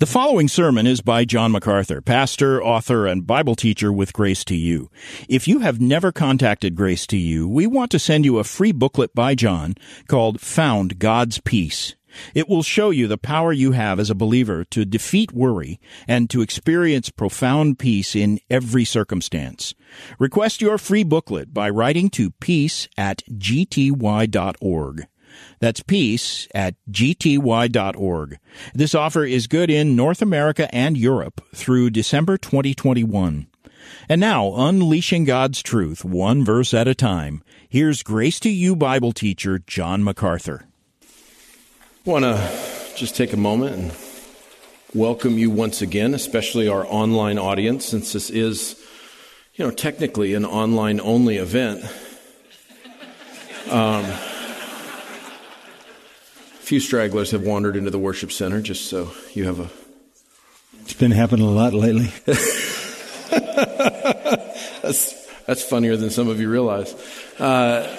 The following sermon is by John MacArthur, pastor, author, and Bible teacher with Grace to You. If you have never contacted Grace to You, we want to send you a free booklet by John called Found God's Peace. It will show you the power you have as a believer to defeat worry and to experience profound peace in every circumstance. Request your free booklet by writing to peace at gty.org. That's peace at gty.org. This offer is good in North America and Europe through December 2021. And now, unleashing God's truth one verse at a time, here's Grace to You Bible teacher John MacArthur. I want to just take a moment and welcome you once again, especially our online audience, since this is, you know, technically an online only event. Um, few stragglers have wandered into the worship center, just so you have a. It's been happening a lot lately. that's, that's funnier than some of you realize. Uh,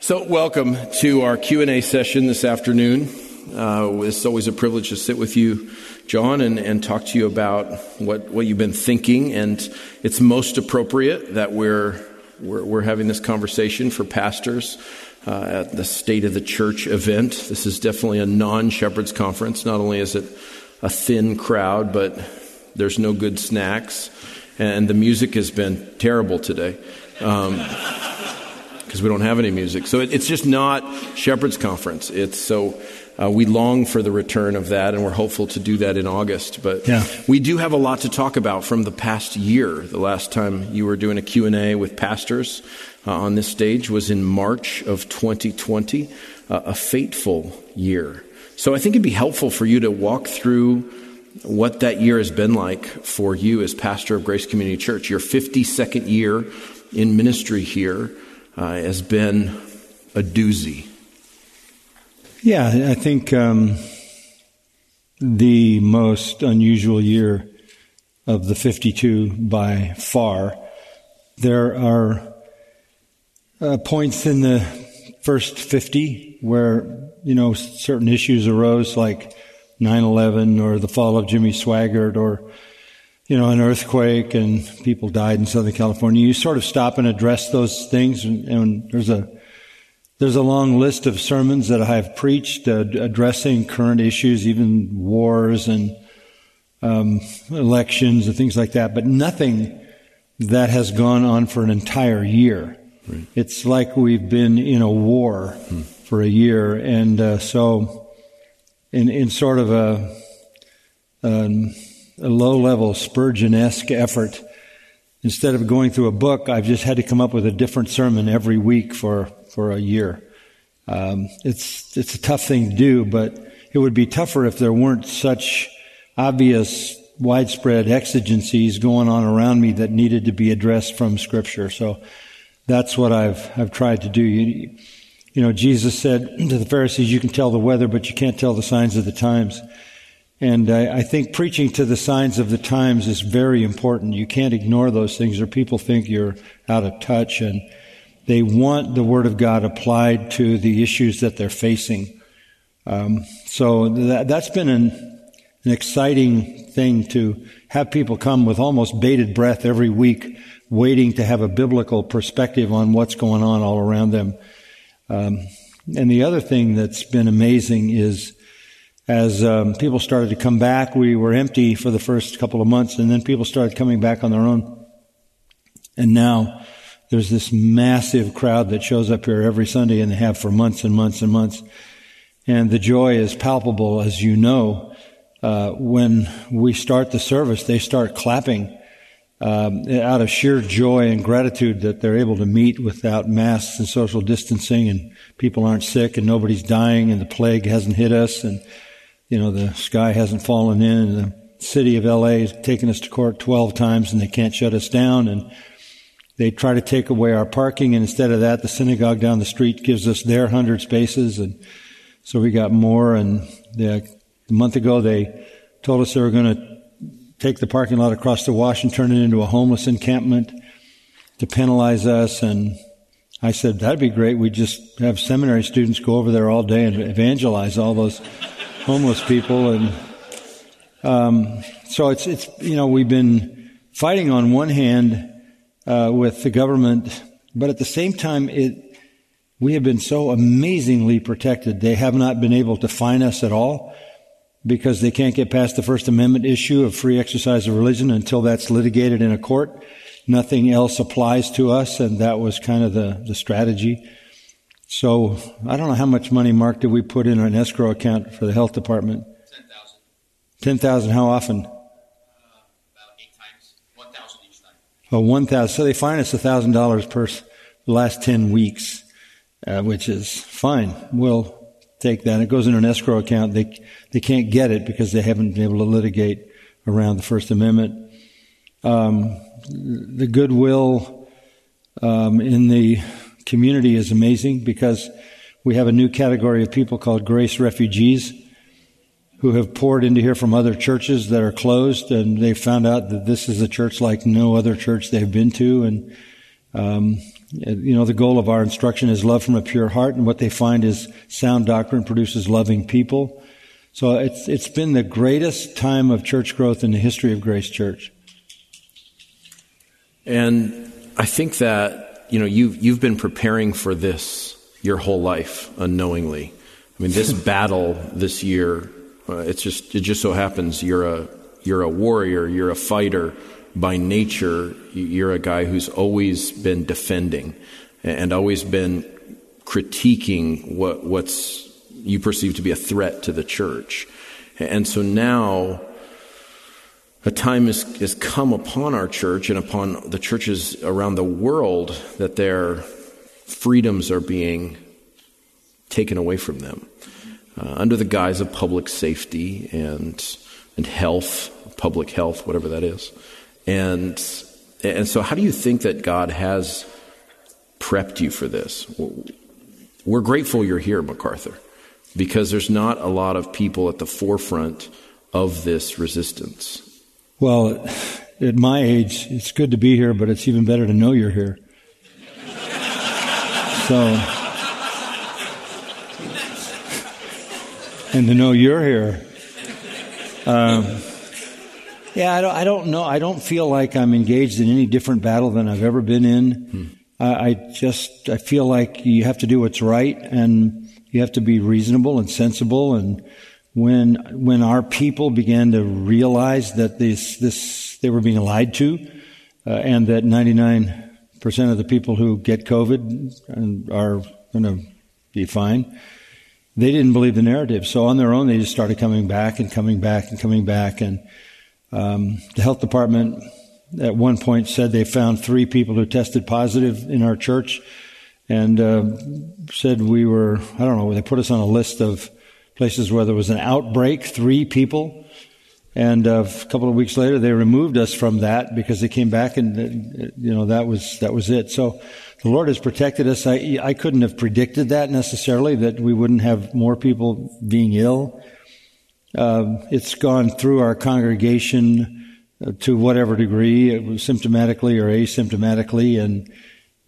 so, welcome to our Q and A session this afternoon. Uh, it's always a privilege to sit with you, John, and, and talk to you about what, what you've been thinking. And it's most appropriate that we're, we're, we're having this conversation for pastors uh, at the State of the Church event. This is definitely a non Shepherds conference. Not only is it a thin crowd, but there's no good snacks. And the music has been terrible today because um, we don't have any music. So it, it's just not Shepherds conference. It's so. Uh, we long for the return of that, and we're hopeful to do that in August. But yeah. we do have a lot to talk about from the past year. The last time you were doing a Q&A with pastors, on this stage was in March of 2020, uh, a fateful year. So I think it'd be helpful for you to walk through what that year has been like for you as pastor of Grace Community Church. Your 52nd year in ministry here uh, has been a doozy. Yeah, I think um, the most unusual year of the 52 by far. There are uh, points in the first 50 where, you know, certain issues arose like 9-11 or the fall of Jimmy Swaggart or, you know, an earthquake and people died in Southern California. You sort of stop and address those things and, and there's a, there's a long list of sermons that I've preached uh, addressing current issues, even wars and um, elections and things like that, but nothing that has gone on for an entire year. Right. It's like we've been in a war hmm. for a year, and uh, so in in sort of a um, a low level Spurgeon esque effort, instead of going through a book, I've just had to come up with a different sermon every week for for a year. Um, it's it's a tough thing to do, but it would be tougher if there weren't such obvious widespread exigencies going on around me that needed to be addressed from Scripture. So that's what I've, I've tried to do. You, you know, Jesus said to the Pharisees, you can tell the weather, but you can't tell the signs of the times. And I, I think preaching to the signs of the times is very important. You can't ignore those things or people think you're out of touch and they want the Word of God applied to the issues that they're facing. Um, so that, that's been an, an exciting thing to have people come with almost bated breath every week waiting to have a biblical perspective on what's going on all around them. Um, and the other thing that's been amazing is as um, people started to come back, we were empty for the first couple of months, and then people started coming back on their own. And now there's this massive crowd that shows up here every Sunday, and they have for months and months and months. And the joy is palpable, as you know. Uh, when we start the service, they start clapping um, out of sheer joy and gratitude that they're able to meet without masks and social distancing and people aren't sick and nobody's dying and the plague hasn't hit us and, you know, the sky hasn't fallen in and the city of LA has taken us to court 12 times and they can't shut us down and they try to take away our parking and instead of that the synagogue down the street gives us their 100 spaces and so we got more and the, a month ago they told us they were going to take the parking lot across the wash and turn it into a homeless encampment to penalize us. And I said, that'd be great. We'd just have seminary students go over there all day and evangelize all those homeless people. And Um, so it's it's you know we've been fighting on one hand uh, with the government, but at the same time it we have been so amazingly protected. They have not been able to fine us at all because they can't get past the First Amendment issue of free exercise of religion until that's litigated in a court. Nothing else applies to us, and that was kind of the, the strategy. So I don't know how much money, Mark, did we put in an escrow account for the health department? Ten thousand. Ten thousand. How often? Uh, about eight times. One thousand each time. Oh, one thousand. So they fine us a thousand dollars per the last ten weeks, uh, which is fine. We'll take that. It goes in an escrow account. They they can't get it because they haven't been able to litigate around the First Amendment. Um, the goodwill um, in the community is amazing because we have a new category of people called grace refugees who have poured into here from other churches that are closed, and they found out that this is a church like no other church they've been to, and um, you know, the goal of our instruction is love from a pure heart, and what they find is sound doctrine produces loving people. So it's, it's been the greatest time of church growth in the history of Grace Church. And I think that, you know, you've, you've been preparing for this your whole life unknowingly. I mean, this battle this year, uh, it's just, it just so happens you're a, you're a warrior, you're a fighter, by nature, you're a guy who's always been defending and always been critiquing what, what's you perceive to be a threat to the church. And so now a time has, has come upon our church and upon the churches around the world that their freedoms are being taken away from them uh, under the guise of public safety and, and health, public health, whatever that is. And, and so, how do you think that God has prepped you for this? We're grateful you're here, MacArthur, because there's not a lot of people at the forefront of this resistance. Well, at my age, it's good to be here, but it's even better to know you're here. So, and to know you're here. Um, yeah, I don't, I don't know. I don't feel like I'm engaged in any different battle than I've ever been in. Hmm. I, I just, I feel like you have to do what's right and you have to be reasonable and sensible. And when, when our people began to realize that this, this, they were being lied to, uh, and that 99% of the people who get COVID are going to be fine, they didn't believe the narrative. So on their own, they just started coming back and coming back and coming back. And um, the health department at one point said they found three people who tested positive in our church and uh, said we were, I don't know, they put us on a list of places where there was an outbreak, three people. And uh, a couple of weeks later, they removed us from that because they came back and, uh, you know, that was, that was it. So the Lord has protected us. I, I couldn't have predicted that necessarily, that we wouldn't have more people being ill. Uh, it's gone through our congregation uh, to whatever degree, symptomatically or asymptomatically, and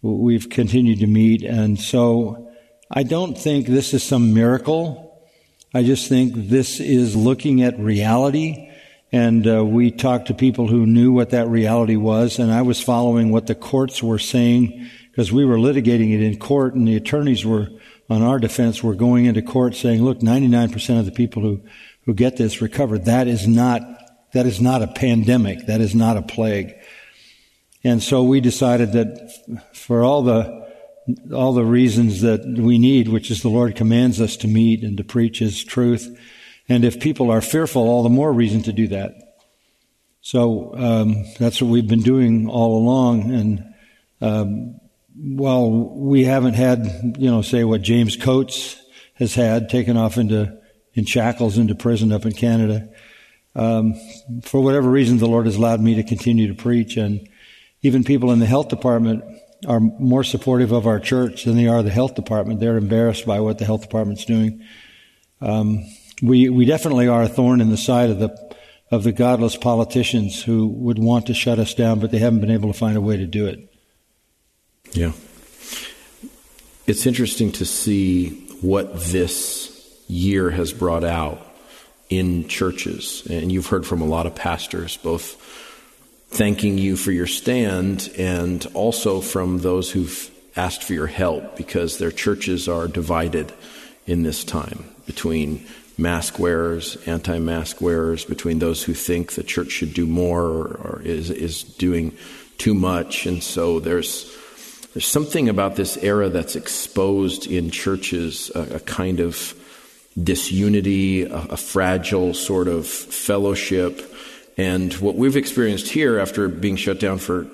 we've continued to meet. And so I don't think this is some miracle. I just think this is looking at reality. And uh, we talked to people who knew what that reality was, and I was following what the courts were saying because we were litigating it in court, and the attorneys were on our defense were going into court saying, "Look, 99% of the people who who get this recovered. That is not, that is not a pandemic. That is not a plague. And so we decided that for all the, all the reasons that we need, which is the Lord commands us to meet and to preach His truth. And if people are fearful, all the more reason to do that. So um, that's what we've been doing all along. And um, while we haven't had, you know, say what James Coates has had, taken off into in shackles into prison up in Canada. Um, for whatever reason, the Lord has allowed me to continue to preach, and even people in the health department are more supportive of our church than they are the health department. They're embarrassed by what the health department's doing. Um, we we definitely are a thorn in the side of the of the godless politicians who would want to shut us down, but they haven't been able to find a way to do it. Yeah, it's interesting to see what this year has brought out in churches. And you've heard from a lot of pastors, both thanking you for your stand and also from those who've asked for your help because their churches are divided in this time between mask wearers, anti mask wearers, between those who think the church should do more or, is, is doing too much. And so there's, there's something about this era that's exposed in churches, a, a kind of disunity, a, a fragile sort of fellowship. And what we've experienced here after being shut down for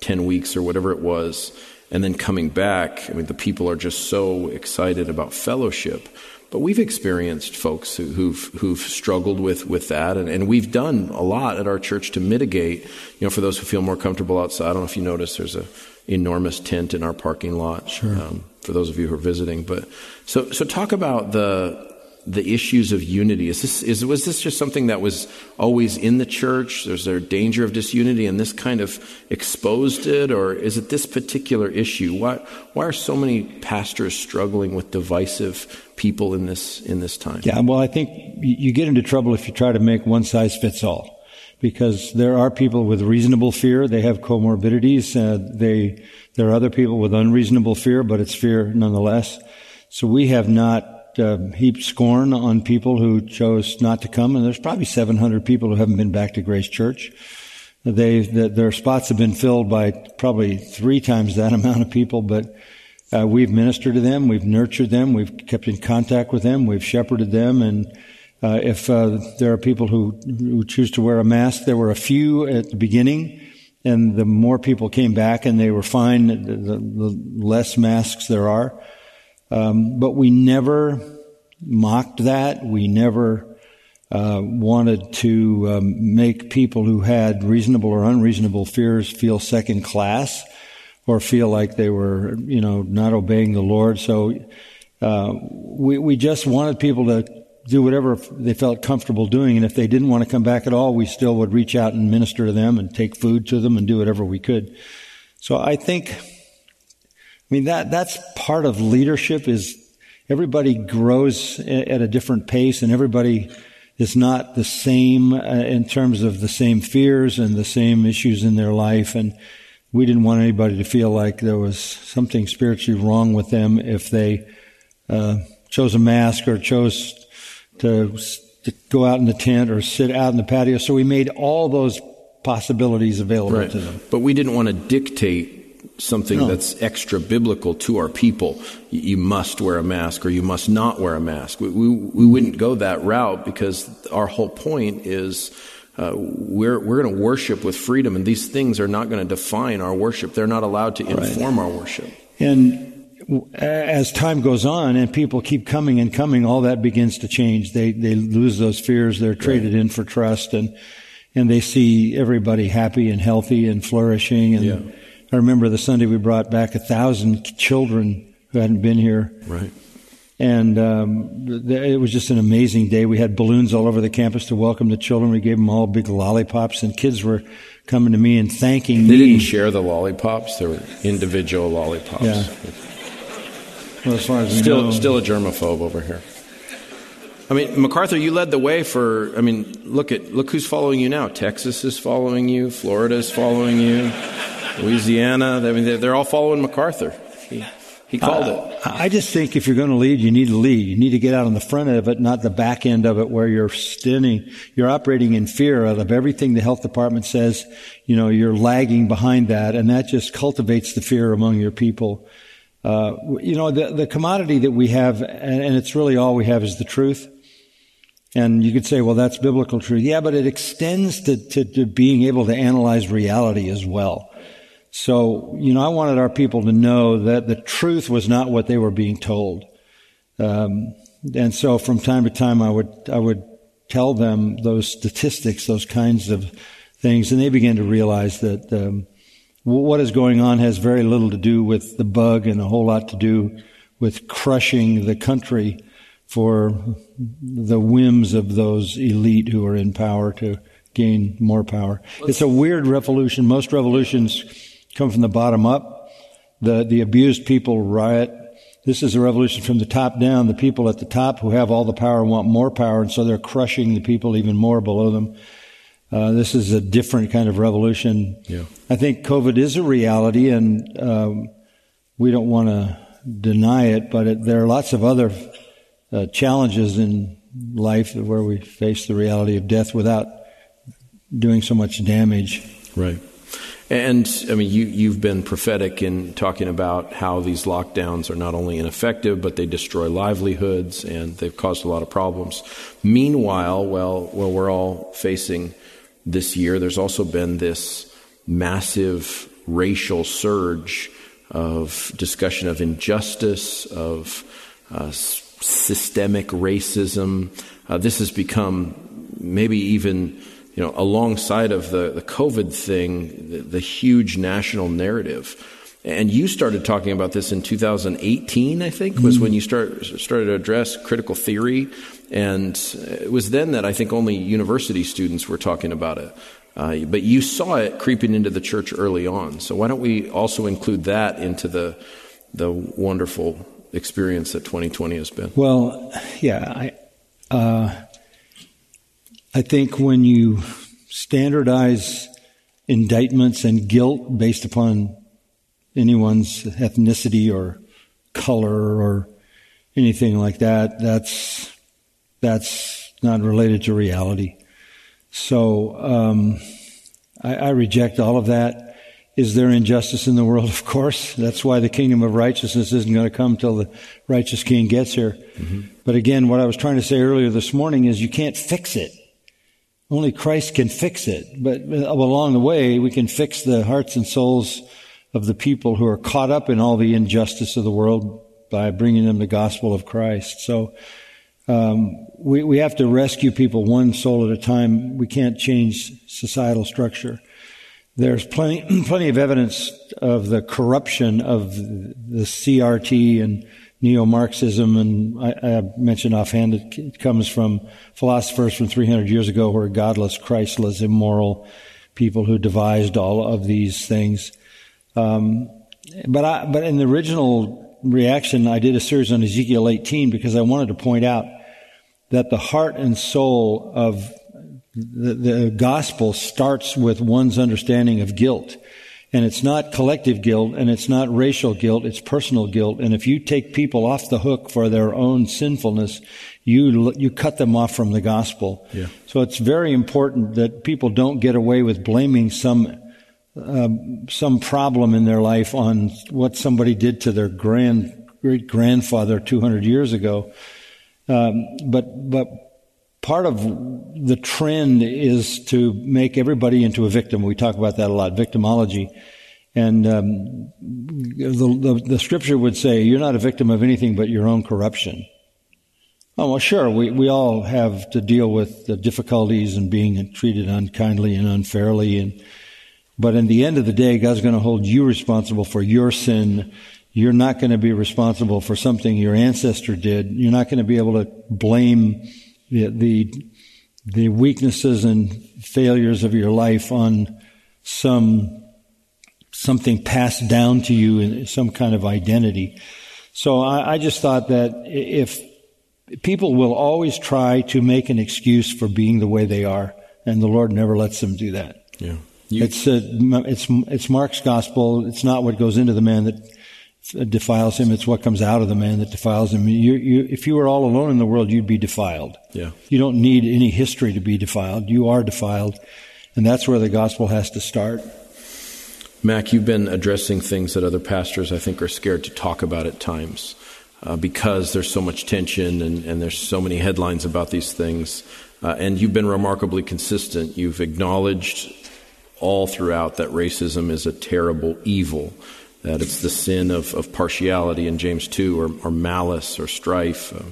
10 weeks or whatever it was, and then coming back, I mean, the people are just so excited about fellowship. But we've experienced folks who, who've who've struggled with with that, and, and we've done a lot at our church to mitigate. You know, for those who feel more comfortable outside. I don't know if you notice, there's a enormous tent in our parking lot. Sure. Um, for those of you who are visiting, but so so talk about the the issues of unity. Is this is was this just something that was always in the church? Is there a danger of disunity, and this kind of exposed it, or is it this particular issue? Why why are so many pastors struggling with divisive people in this in this time? Yeah, well, I think you get into trouble if you try to make one size fits all. Because there are people with reasonable fear, they have comorbidities. Uh, they, there are other people with unreasonable fear, but it's fear nonetheless. So we have not uh, scorn on people who chose not to come, and there's probably 700 people who haven't been back to Grace Church. They, the, their spots have been filled by probably three times that amount of people, but uh, we've ministered to them, we've nurtured them, we've kept in contact with them, we've shepherded them, and uh, if uh, there are people who, who choose to wear a mask, there were a few at the beginning, and the more people came back and they were fine, the, the less masks there are. Um, but we never mocked that. We never uh, wanted to um, make people who had reasonable or unreasonable fears feel second class or feel like they were, you know, not obeying the Lord. So uh, we we just wanted people to do whatever they felt comfortable doing, and if they didn't want to come back at all, we still would reach out and minister to them and take food to them and do whatever we could. So I think I mean, that, that's part of leadership is everybody grows at a different pace and everybody is not the same uh, in terms of the same fears and the same issues in their life. And we didn't want anybody to feel like there was something spiritually wrong with them if they uh, chose a mask or chose to, to, go out in the tent or sit out in the patio. So we made all those possibilities available right. to them. But we didn't want to dictate something No. that's extra biblical to our people. You must wear a mask or you must not wear a mask. We, we, we wouldn't go that route because our whole point is uh, we're, we're going to worship with freedom, and these things are not going to define our worship. They're not allowed to inform our worship. And as time goes on and people keep coming and coming, all that begins to change. They, they lose those fears. They're traded in for trust and, and they see everybody happy and healthy and flourishing. And Yeah. I remember the Sunday we brought back a thousand children who hadn't been here. Right. And um, it was just an amazing day. We had balloons all over the campus to welcome the children. We gave them all big lollipops, and kids were coming to me and thanking They me. They didn't share the lollipops. They were individual lollipops. Yeah. Well, as far as we Still, know, still a germaphobe over here. I mean, MacArthur, you led the way for. I mean, look at look who's following you now. Texas is following you. Florida is following you. Louisiana. I mean, they're, all following MacArthur. He, he called it. I I just think if you're going to lead, you need to lead. You need to get out on the front end of it, not the back end of it where you're standing, you're operating in fear of everything the health department says. You know, you're lagging behind that and that just cultivates the fear among your people. Uh, you know, the, the commodity that we have, and, and it's really all we have is the truth. And you could say, well, that's biblical truth. Yeah, but it extends to, to, to being able to analyze reality as well. So, you know, I wanted our people to know that the truth was not what they were being told. Um, and so from time to time I would, I would tell them those statistics, those kinds of things, and they began to realize that, um, what is going on has very little to do with the bug and a whole lot to do with crushing the country for the whims of those elite who are in power to gain more power. It's a weird revolution. Most revolutions come from the bottom up. The, the abused people riot this is a revolution from the top down. The people at the top who have all the power want more power, and so they're crushing the people even more below them. Uh, this is a different kind of revolution. Yeah. I think COVID is a reality, and um, we don't want to deny it, but it, there are lots of other uh, challenges in life where we face the reality of death without doing so much damage. Right. And I mean, you, you've been prophetic in talking about how these lockdowns are not only ineffective, but they destroy livelihoods and they've caused a lot of problems. Meanwhile, well, while we're all facing this year, there's also been this massive racial surge of discussion of injustice, of uh, systemic racism. Uh, this has become maybe even you know, alongside of the, the COVID thing, the, the huge national narrative. And you started talking about this in 2018, I think, was mm when you start, started to address critical theory. And it was then that I think only university students were talking about it. Uh, but you saw it creeping into the church early on. So why don't we also include that into the, the wonderful experience that 2020 has been? Well, yeah, I, uh, I think when you standardize indictments and guilt based upon anyone's ethnicity or color or anything like that, that's that's not related to reality. So um, I, I reject all of that. Is there injustice in the world? Of course. That's why the kingdom of righteousness isn't going to come till the righteous king gets here. Mm-hmm. But again, what I was trying to say earlier this morning is you can't fix it. Only Christ can fix it. But along the way, we can fix the hearts and souls of the people who are caught up in all the injustice of the world by bringing them the gospel of Christ. So um, we, we have to rescue people one soul at a time. We can't change societal structure. There's plenty, plenty of evidence of the corruption of the CRT and neo-Marxism, and I, I mentioned offhand it, it comes from philosophers from 300 years ago who are godless, Christless, immoral people who devised all of these things. Um, but I, but in the original reaction, I did a series on Ezekiel 18 because I wanted to point out that the heart and soul of the, the gospel starts with one's understanding of guilt. And it's not collective guilt and it's not racial guilt, it's personal guilt. And if you take people off the hook for their own sinfulness, you, you cut them off from the gospel. Yeah. So it's very important that people don't get away with blaming some, um, some problem in their life on what somebody did to their grand, great grandfather 200 years ago. Um, but, but part of the trend is to make everybody into a victim. We talk about that a lot, victimology. And um, the, the, the, scripture would say, you're not a victim of anything but your own corruption. Oh, well, sure, we, we all have to deal with the difficulties and being treated unkindly and unfairly. And, but in the end of the day, God's going to hold you responsible for your sin. You're not going to be responsible for something your ancestor did. You're not going to be able to blame the, the, the weaknesses and failures of your life on some something passed down to you in some kind of identity. So I, I just thought that if people will always try to make an excuse for being the way they are, and the Lord never lets them do that. Yeah. You, it's, uh, it's, it's Mark's gospel. It's not what goes into the man that defiles him. It's what comes out of the man that defiles him. You, you, if you were all alone in the world, you'd be defiled. Yeah. You don't need any history to be defiled. You are defiled. And that's where the gospel has to start. Mac, you've been addressing things that other pastors, I think, are scared to talk about at times uh, because there's so much tension and, and, there's so many headlines about these things. Uh, and you've been remarkably consistent. You've acknowledged all throughout that racism is a terrible evil that it's the sin of, of partiality in James 2 or, or malice or strife, uh,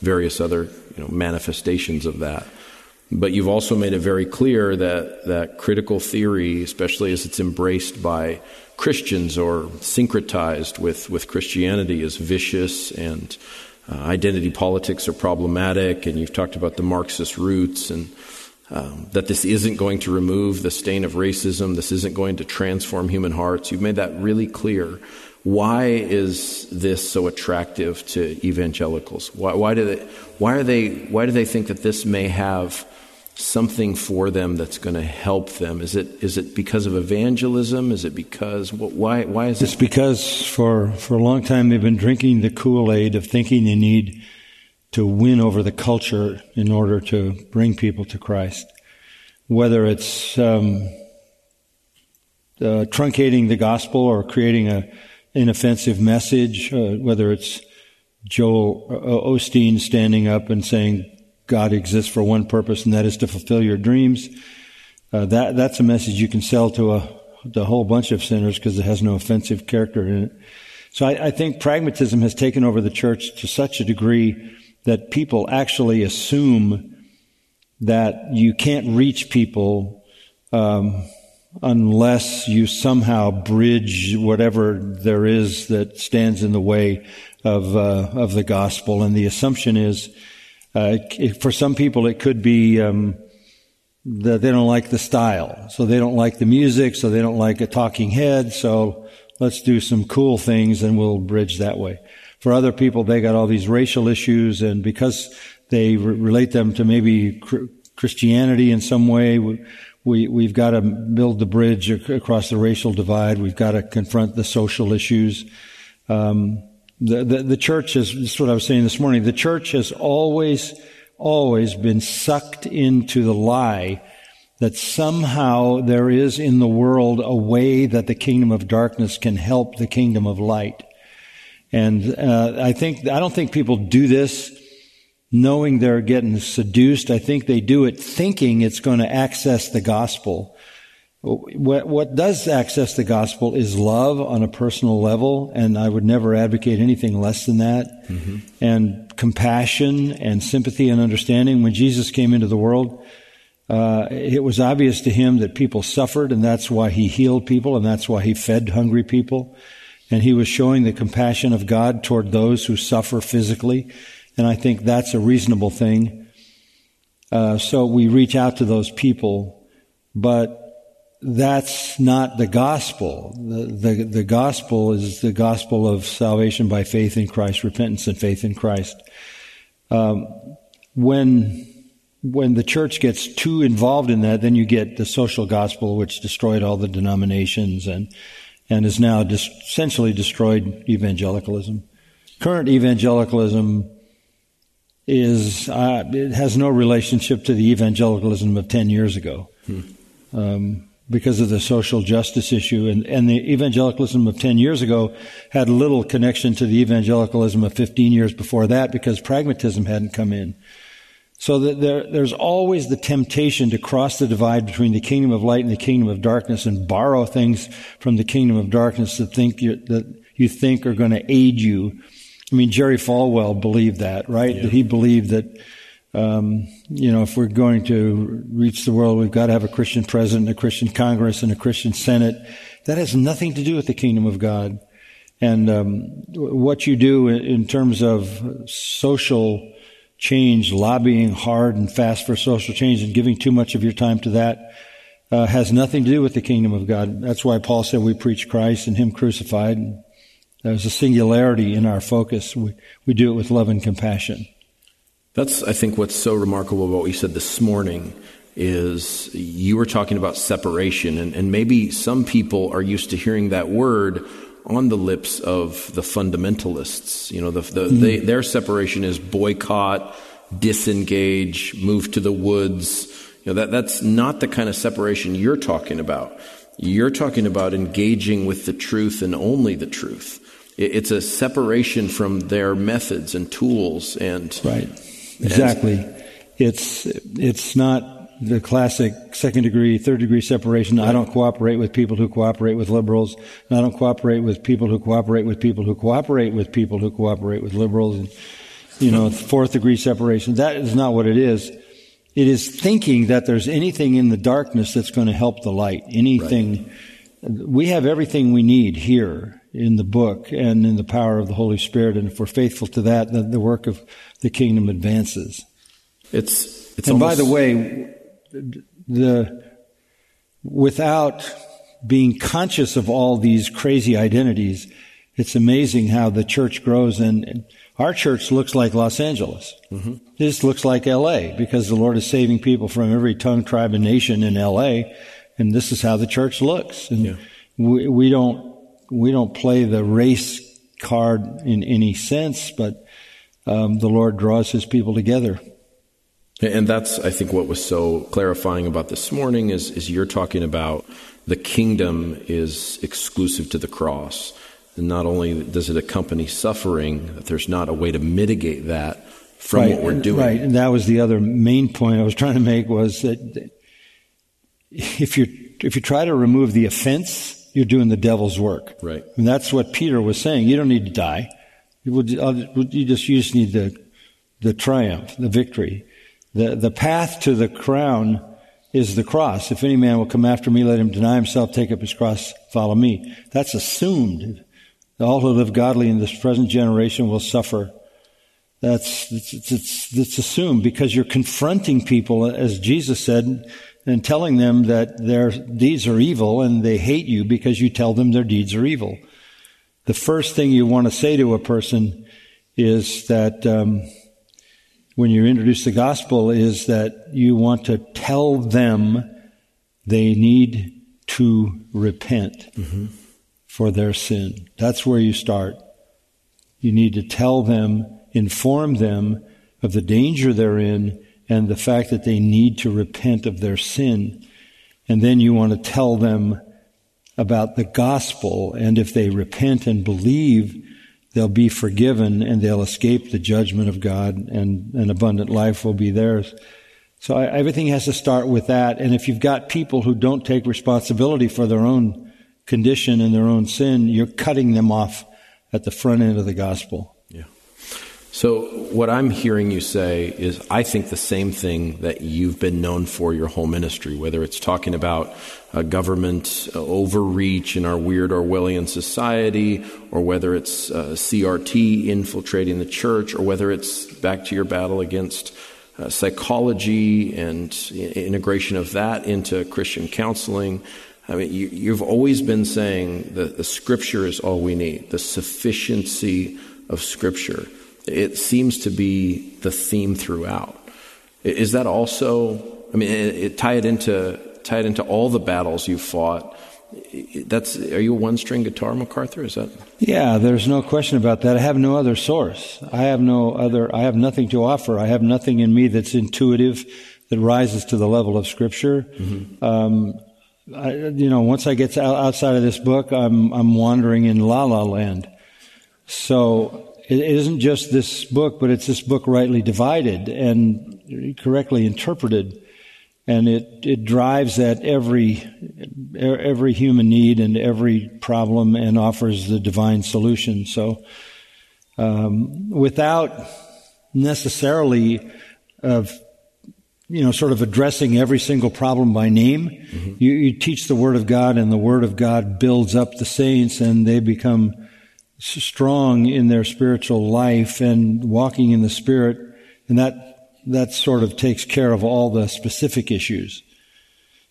various other you know, manifestations of that. But you've also made it very clear that, that critical theory, especially as it's embraced by Christians or syncretized with, with Christianity, is vicious and uh, identity politics are problematic. And you've talked about the Marxist roots and um, that this isn't going to remove the stain of racism, this isn't going to transform human hearts. You've made that really clear. Why is this so attractive to evangelicals? Why, why do they, why are they, why do they think that this may have something for them that's going to help them? Is it, is it because of evangelism? Is it because, why, why is it? It's because for, for a long time they've been drinking the Kool-Aid of thinking they need to win over the culture in order to bring people to Christ. Whether it's um, uh, truncating the gospel or creating a inoffensive message, uh, whether it's Joel Osteen standing up and saying God exists for one purpose, and that is to fulfill your dreams. Uh, that that's a message you can sell to a, a whole bunch of sinners because it has no offensive character in it. So I, I think pragmatism has taken over the church to such a degree that people actually assume that you can't reach people um, unless you somehow bridge whatever there is that stands in the way of uh, of the gospel. And the assumption is, uh, for some people, it could be um, that they don't like the style, so they don't like the music, so they don't like a talking head. So let's do some cool things, and we'll bridge that way. For other people, they got all these racial issues, and because they re- relate them to maybe cr- Christianity in some way, we, we, we've got to build the bridge ac- across the racial divide. We've got to confront the social issues. Um, the, the, the church is, this is what I was saying this morning, the church has always, always been sucked into the lie that somehow there is in the world a way that the kingdom of darkness can help the kingdom of light. And uh, I think I don't think people do this knowing they're getting seduced. I think they do it thinking it's going to access the gospel. What, what does access the gospel is love on a personal level, and I would never advocate anything less than that. Mm-hmm. And compassion and sympathy and understanding. When Jesus came into the world, uh, it was obvious to him that people suffered, and that's why he healed people, and that's why he fed hungry people and he was showing the compassion of God toward those who suffer physically. And I think that's a reasonable thing. Uh, so we reach out to those people, but that's not the gospel. The, the, the gospel is the gospel of salvation by faith in Christ, repentance and faith in Christ. Um, when when the church gets too involved in that, then you get the social gospel, which destroyed all the denominations and and has now dis- essentially destroyed evangelicalism. Current evangelicalism is uh, it has no relationship to the evangelicalism of ten years ago. Hmm. Um, because of the social justice issue. And, and the evangelicalism of 10 years ago had little connection to the evangelicalism of 15 years before that because pragmatism hadn't come in. So that there, there's always the temptation to cross the divide between the kingdom of light and the kingdom of darkness and borrow things from the kingdom of darkness that think you, that you think are going to aid you. I mean, Jerry Falwell believed that, right? Yeah. That he believed that, um, you know, if we're going to reach the world, we've got to have a Christian president, a Christian Congress, and a Christian Senate. That has nothing to do with the kingdom of God. And um, what you do in terms of social change, lobbying hard and fast for social change and giving too much of your time to that uh, has nothing to do with the kingdom of God. That's why Paul said we preach Christ and Him crucified. There's a singularity in our focus. We, we do it with love and compassion. That's, I think, what's so remarkable about what you said this morning is you were talking about separation, and, and maybe some people are used to hearing that word on the lips of the fundamentalists. You know, the, the, mm-hmm. they, their separation is boycott, disengage, move to the woods. You know, that, that's not the kind of separation you're talking about. You're talking about engaging with the truth and only the truth. It, it's a separation from their methods and tools and right. Exactly. And, it's it's not the classic second degree, third degree separation. I don't cooperate with people who cooperate with liberals. I don't cooperate with people who cooperate with people who cooperate with people who cooperate with liberals. And, you know, fourth degree separation. That is not what it is. It is thinking that there's anything in the darkness that's going to help the light. Anything. Right. We have everything we need here in the book and in the power of the Holy Spirit. And if we're faithful to that, then the work of the kingdom advances. It's, it's and almost... by the way, the without being conscious of all these crazy identities, it's amazing how the church grows. And our church looks like Los Angeles. Mm-hmm. This looks like L.A. because the Lord is saving people from every tongue, tribe, and nation in L.A. And this is how the church looks. And yeah. we, we don't we don't play the race card in any sense, but um, the Lord draws His people together. And that's, I think, what was so clarifying about this morning is, is you're talking about the kingdom is exclusive to the cross. And not only does it accompany suffering, that there's not a way to mitigate that from right, what we're doing. Right, and that was the other main point I was trying to make was that if you if you try to remove the offense, you're doing the devil's work. Right, and that's what Peter was saying. You don't need to die. You, you just you just need the the triumph, the victory. The, the path to the crown is the cross. If any man will come after me, let him deny himself, take up his cross, follow me. That's assumed. All who live godly in this present generation will suffer. That's, it's, it's, it's assumed because you're confronting people, as Jesus said, and telling them that their deeds are evil and they hate you because you tell them their deeds are evil. The first thing you want to say to a person is that, um, when you introduce the gospel is that you want to tell them they need to repent mm-hmm. for their sin. That's where you start. You need to tell them, inform them of the danger they're in and the fact that they need to repent of their sin. And then you want to tell them about the gospel. And if they repent and believe, they'll be forgiven and they'll escape the judgment of God and an abundant life will be theirs. So I, everything has to start with that. And if you've got people who don't take responsibility for their own condition and their own sin, you're cutting them off at the front end of the gospel. So what I'm hearing you say is I think the same thing that you've been known for your whole ministry, whether it's talking about government uh, overreach in our weird Orwellian society, or whether it's uh, CRT infiltrating the church, or whether it's back to your battle against uh, psychology and integration of that into Christian counseling. I mean, you, have always been saying that the Scripture is all we need, the sufficiency of Scripture. It seems to be the theme throughout. Is that also? I mean, it, it, tie it into tie it into all the battles you fought. That's are you a one string guitar, MacArthur? Is that? Yeah, there's no question about that. I have no other source. I have no other. I have nothing to offer. I have nothing in me that's intuitive, that rises to the level of Scripture. Mm-hmm. Um, I, you know, once I get outside of this book, I'm I'm wandering in la la land. So it isn't just this book, but it's this book rightly divided and correctly interpreted and it, it drives at every every human need and every problem and offers the divine solution. So, um, without necessarily of you know sort of addressing every single problem by name, mm-hmm. you, you teach the Word of God, and the Word of God builds up the saints, and they become strong in their spiritual life and walking in the Spirit, and that that sort of takes care of all the specific issues.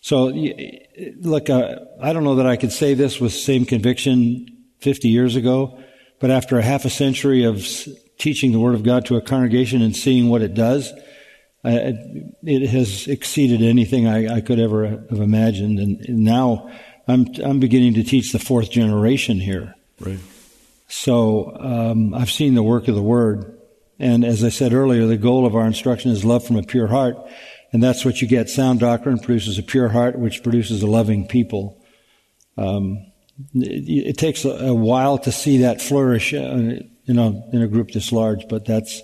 So, look, uh, I don't know that I could say this with the same conviction 50 years ago, but after a half a century of teaching the Word of God to a congregation and seeing what it does, uh, it has exceeded anything I, I, could ever have imagined. And now I'm, I'm beginning to teach the fourth generation here. Right. So um, I've seen the work of the Word and as I said earlier, the goal of our instruction is love from a pure heart. And that's what you get. Sound doctrine produces a pure heart, which produces a loving people. Um, it, it, takes a, a, while to see that flourish, uh, you know, in a group this large, but that's,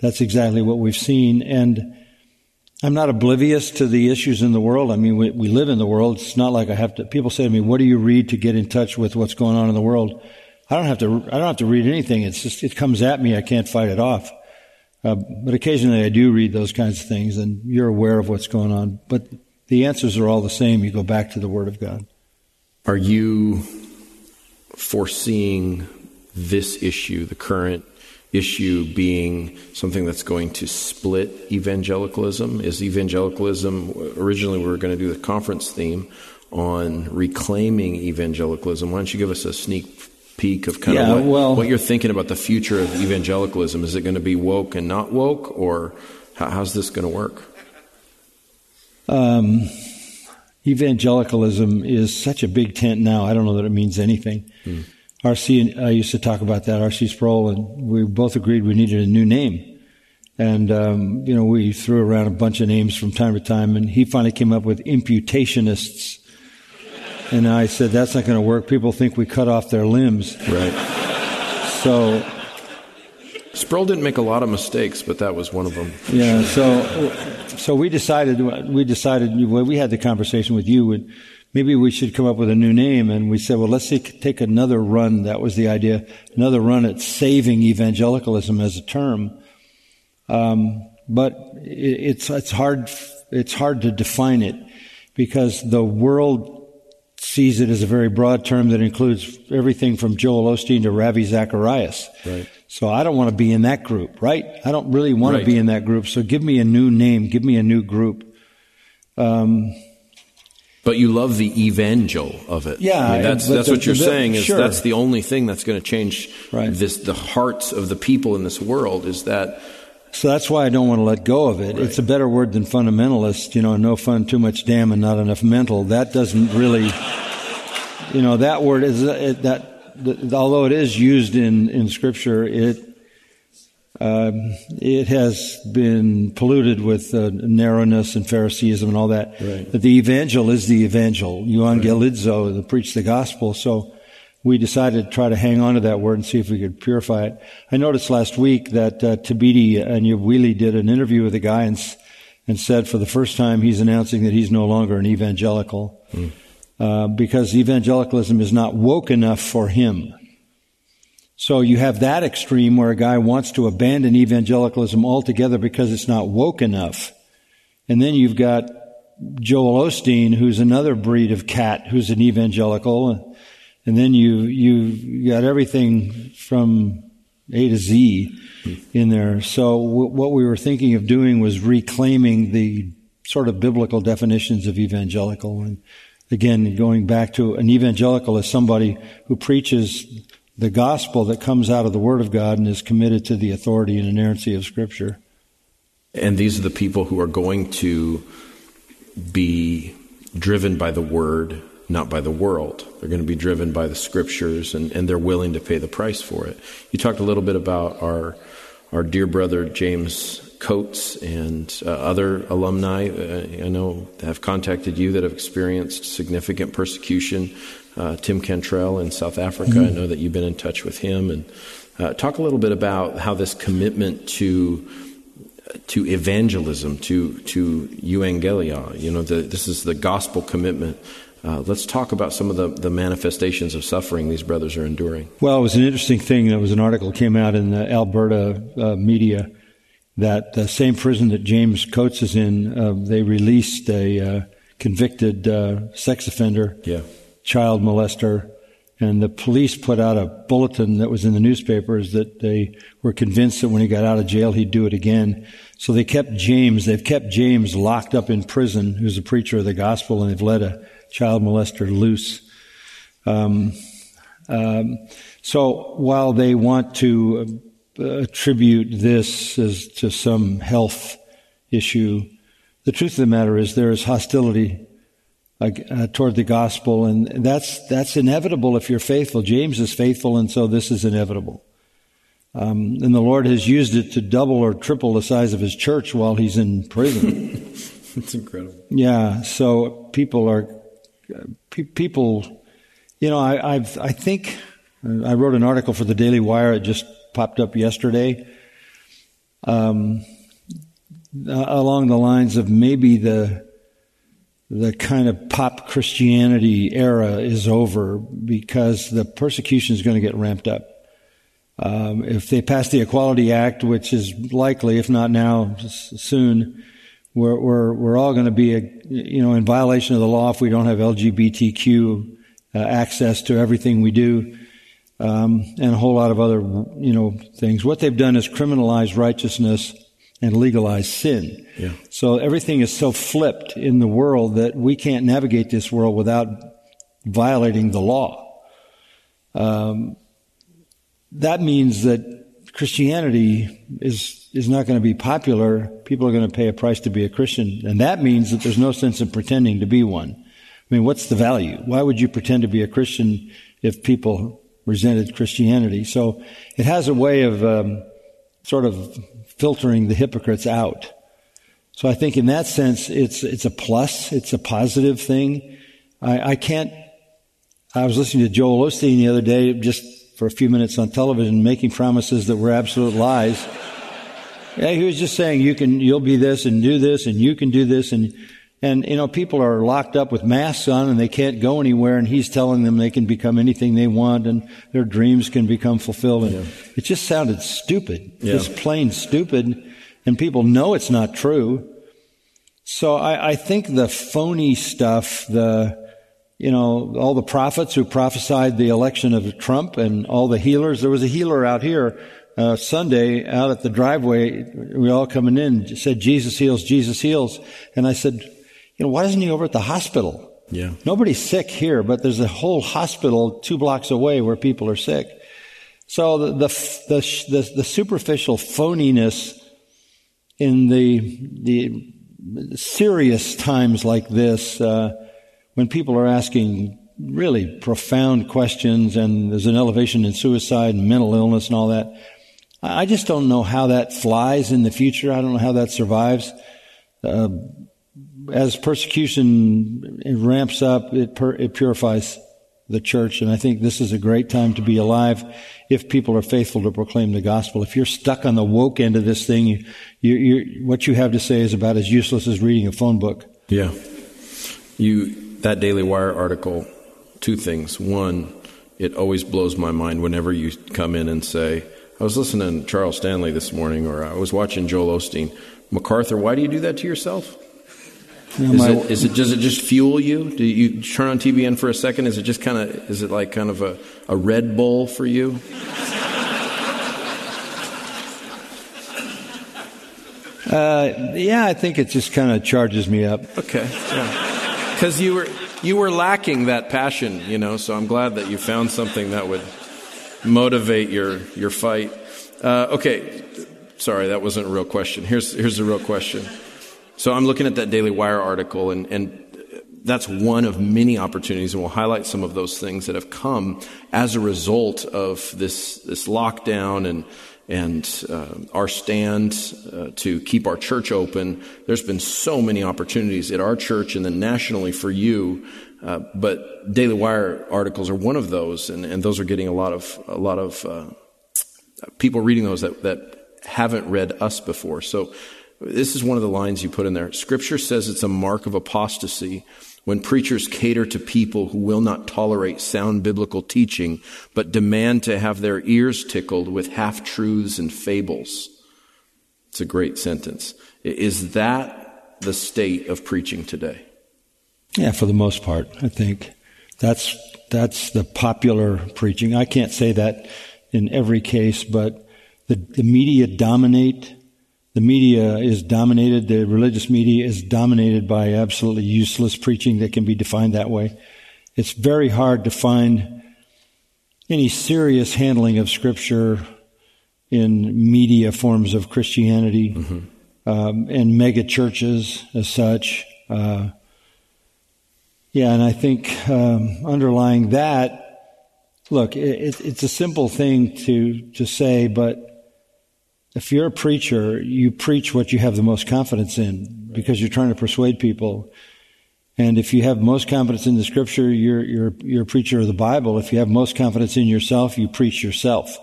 that's exactly what we've seen. And I'm not oblivious to the issues in the world. I mean, we, we live in the world. It's not like I have to, people say to me, what do you read to get in touch with what's going on in the world? I don't have to. I don't have to read anything. It's just it comes at me. I can't fight it off. Uh, but occasionally I do read those kinds of things, and you're aware of what's going on. But the answers are all the same. You go back to the Word of God. Are you foreseeing this issue, the current issue being something that's going to split evangelicalism. Is evangelicalism, originally we were going to do the conference theme on reclaiming evangelicalism. Why don't you give us a sneak peek of kind Yeah, of what, well- what you're thinking about the future of evangelicalism? Is it going to be woke and not woke, or how, how's this going to work? Um, evangelicalism is such a big tent now. I don't know that it means anything. R.C. and I used to talk about that. R.C. Sproul and we both agreed we needed a new name, and um, you know we threw around a bunch of names from time to time, and he finally came up with imputationists. And I said that's not going to work. People think we cut off their limbs. Right. So Sproul didn't make a lot of mistakes, but that was one of them. Yeah, so so we decided we decided we had the conversation with you and maybe we should come up with a new name and we said well let's take, take another run that was the idea another run at saving evangelicalism as a term um, but it, it's it's hard it's hard to define it because the world sees it as a very broad term that includes everything from Joel Osteen to Ravi Zacharias. Right. So I don't want to be in that group, right? I don't really want Right. to be in that group. So give me a new name, give me a new group. Um, but you love the evangel of it. Yeah, I mean, that's that's the- what you're the- saying is sure. that's the only thing that's going to change Right. this the hearts of the people in this world is that So that's why I don't want to let go of it. It's a better word than fundamentalist, you know, no fun, too much damn, and not enough mental. That doesn't really, you know, that word is it, that, th- although it is used in in Scripture, it um, it has been polluted with uh, narrowness and Phariseeism and all that. Right. But the evangel is the evangel, Euangelizo, the preach the gospel. So we decided to try to hang on to that word and see if we could purify it. I noticed last week that uh, Thabiti Anyabwile did an interview with a guy and, and said for the first time he's announcing that he's no longer an evangelical uh, because evangelicalism is not woke enough for him. So you have that extreme where a guy wants to abandon evangelicalism altogether because it's not woke enough. And then you've got Joel Osteen, who's another breed of cat, who's an evangelical. And then you, you got everything from A to Z in there. So w- what we were thinking of doing was reclaiming the sort of biblical definitions of evangelical. And again, going back to an evangelical is somebody who preaches the gospel that comes out of the Word of God and is committed to the authority and inerrancy of Scripture. and these are the people who are going to be driven by the word, not by the world. They're going to be driven by the scriptures and, and they're willing to pay the price for it. You talked a little bit about our our dear brother James Coates and uh, other alumni uh, I know have contacted you that have experienced significant persecution. Uh, Tim Cantrell in South Africa, I know that you've been in touch with him. And uh, talk a little bit about how this commitment to to evangelism, to to euangelia. You know, the, this is the gospel commitment. Uh, let's talk about some of the, the manifestations of suffering these brothers are enduring. Well, it was an interesting thing. There was an article came out in the Alberta uh, media that the same prison that James Coates is in, uh, they released a uh, convicted uh, sex offender, Yeah. child molester, and the police put out a bulletin that was in the newspapers that they were convinced that when he got out of jail he'd do it again. So they kept James, they've kept James locked up in prison, who's a preacher of the gospel, and they've let a child molester loose. Um, um, so while they want to uh, attribute this as to some health issue, the truth of the matter is there is hostility uh, uh, toward the gospel, and that's that's inevitable if you're faithful. James is faithful, and so this is inevitable. Um, and the Lord has used it to double or triple the size of His church while He's in prison. It's incredible. Yeah, so people are pe- people. You know, I, I've I think I wrote an article for the Daily Wire. It just popped up yesterday. Um, along the lines of maybe the the kind of pop Christianity era is over because the persecution is going to get ramped up. Um, if they pass the Equality Act, which is likely, if not now, soon, we're, we're, we're all going to be, a, you know, in violation of the law if we don't have LGBTQ uh, access to everything we do. um, and a whole lot of other, you know, things. What they've done is criminalize righteousness and legalize sin. Yeah. So everything is so flipped in the world that we can't navigate this world without violating the law. Um, that means that Christianity is is not going to be popular. People are going to pay a price to be a Christian, and that means that there's no sense in pretending to be one. I mean, what's the value? Why would you pretend to be a Christian if people resented Christianity? So it has a way of um, sort of filtering the hypocrites out. So I think in that sense, it's it's a plus. It's a positive thing. I, I can't. I was listening to Joel Osteen the other day, just for a few minutes on television, making promises that were absolute lies. Yeah, he was just saying you can, you'll be this and do this, and you can do this, and and you know people are locked up with masks on and they can't go anywhere, and he's telling them they can become anything they want, and their dreams can become fulfilled. And yeah. it just sounded stupid, yeah. just plain stupid, and people know it's not true. So I, I think the phony stuff, the you know, all the prophets who prophesied the election of Trump and all the healers. There was a healer out here uh, Sunday out at the driveway. We all coming in said, Jesus heals, Jesus heals. And I said, you know, why isn't he over at the hospital? Yeah. Nobody's sick here, but there's a whole hospital two blocks away where people are sick. So the, the, the, the, the superficial phoniness in the, the serious times like this, uh, when people are asking really profound questions and there's an elevation in suicide and mental illness and all that, I just don't know how that flies in the future. I don't know how that survives. Uh, as persecution ramps up, it, per, it purifies the church, and I think this is a great time to be alive if people are faithful to proclaim the gospel. If you're stuck on the woke end of this thing, you, you, what you have to say is about as useless as reading a phone book. Yeah. You that Daily Wire article, two things. One, it always blows my mind whenever you come in and say, I was listening to Charles Stanley this morning, or I was watching Joel Osteen. MacArthur, why do you do that to yourself? is, my, it, is it does it just fuel you? Do you turn on TBN for a second? Is it just kind of is it like kind of a, a Red Bull for you? Uh, yeah, I think it just kind of charges me up. Okay. Yeah because you were you were lacking that passion, you know. So I'm glad that you found something that would motivate your your fight. Uh, okay, sorry, that wasn't a real question. Here's here's a real question. So I'm looking at that Daily Wire article, and and that's one of many opportunities, and we'll highlight some of those things that have come as a result of this this lockdown and and uh, our stand uh, to keep our church open. There's been so many opportunities at our church and then nationally for you. Uh, but Daily Wire articles are one of those, and, and those are getting a lot of a lot of uh, people reading those that, that haven't read us before. So this is one of the lines you put in there. Scripture says it's a mark of apostasy when preachers cater to people who will not tolerate sound biblical teaching, but demand to have their ears tickled with half truths and fables. It's a great sentence. Is that the state of preaching today? Yeah, for the most part, I think that's that's the popular preaching. I can't say that in every case, but the, the media dominate the media is dominated, the religious media is dominated by absolutely useless preaching that can be defined that way. It's very hard to find any serious handling of Scripture in media forms of Christianity mm-hmm. um, and mega churches as such. Uh, yeah, and I think um, underlying that, look, it, it's a simple thing to to say, but if you're a preacher, you preach what you have the most confidence in because you're trying to persuade people. And if you have most confidence in the scripture, you're, you're, you're a preacher of the Bible. If you have most confidence in yourself, you preach yourself.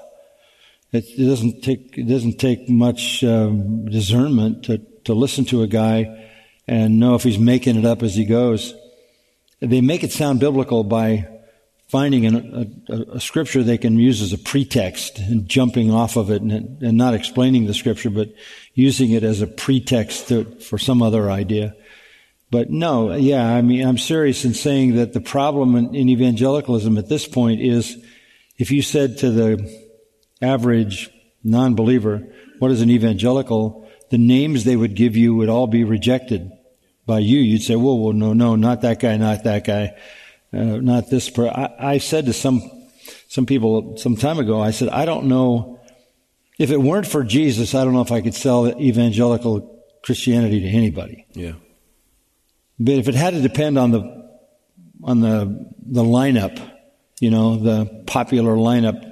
It, it doesn't take, it doesn't take much um, discernment to, to listen to a guy and know if he's making it up as he goes. They make it sound biblical by finding an, a, a, scripture they can use as a pretext and jumping off of it and, and not explaining the scripture, but using it as a pretext to, for some other idea. But no, yeah, I mean, I'm serious in saying that the problem in, in evangelicalism at this point is If you said to the average non-believer, what is an evangelical? The names they would give you would all be rejected by you. You'd say, whoa, whoa, no, no, not that guy, not that guy, uh, not this. Per-. I, I said to some, some people some time ago, I said, I don't know, if it weren't for Jesus, I don't know if I could sell evangelical Christianity to anybody. Yeah. But if it had to depend on the, on the, the lineup, you know, the popular lineup,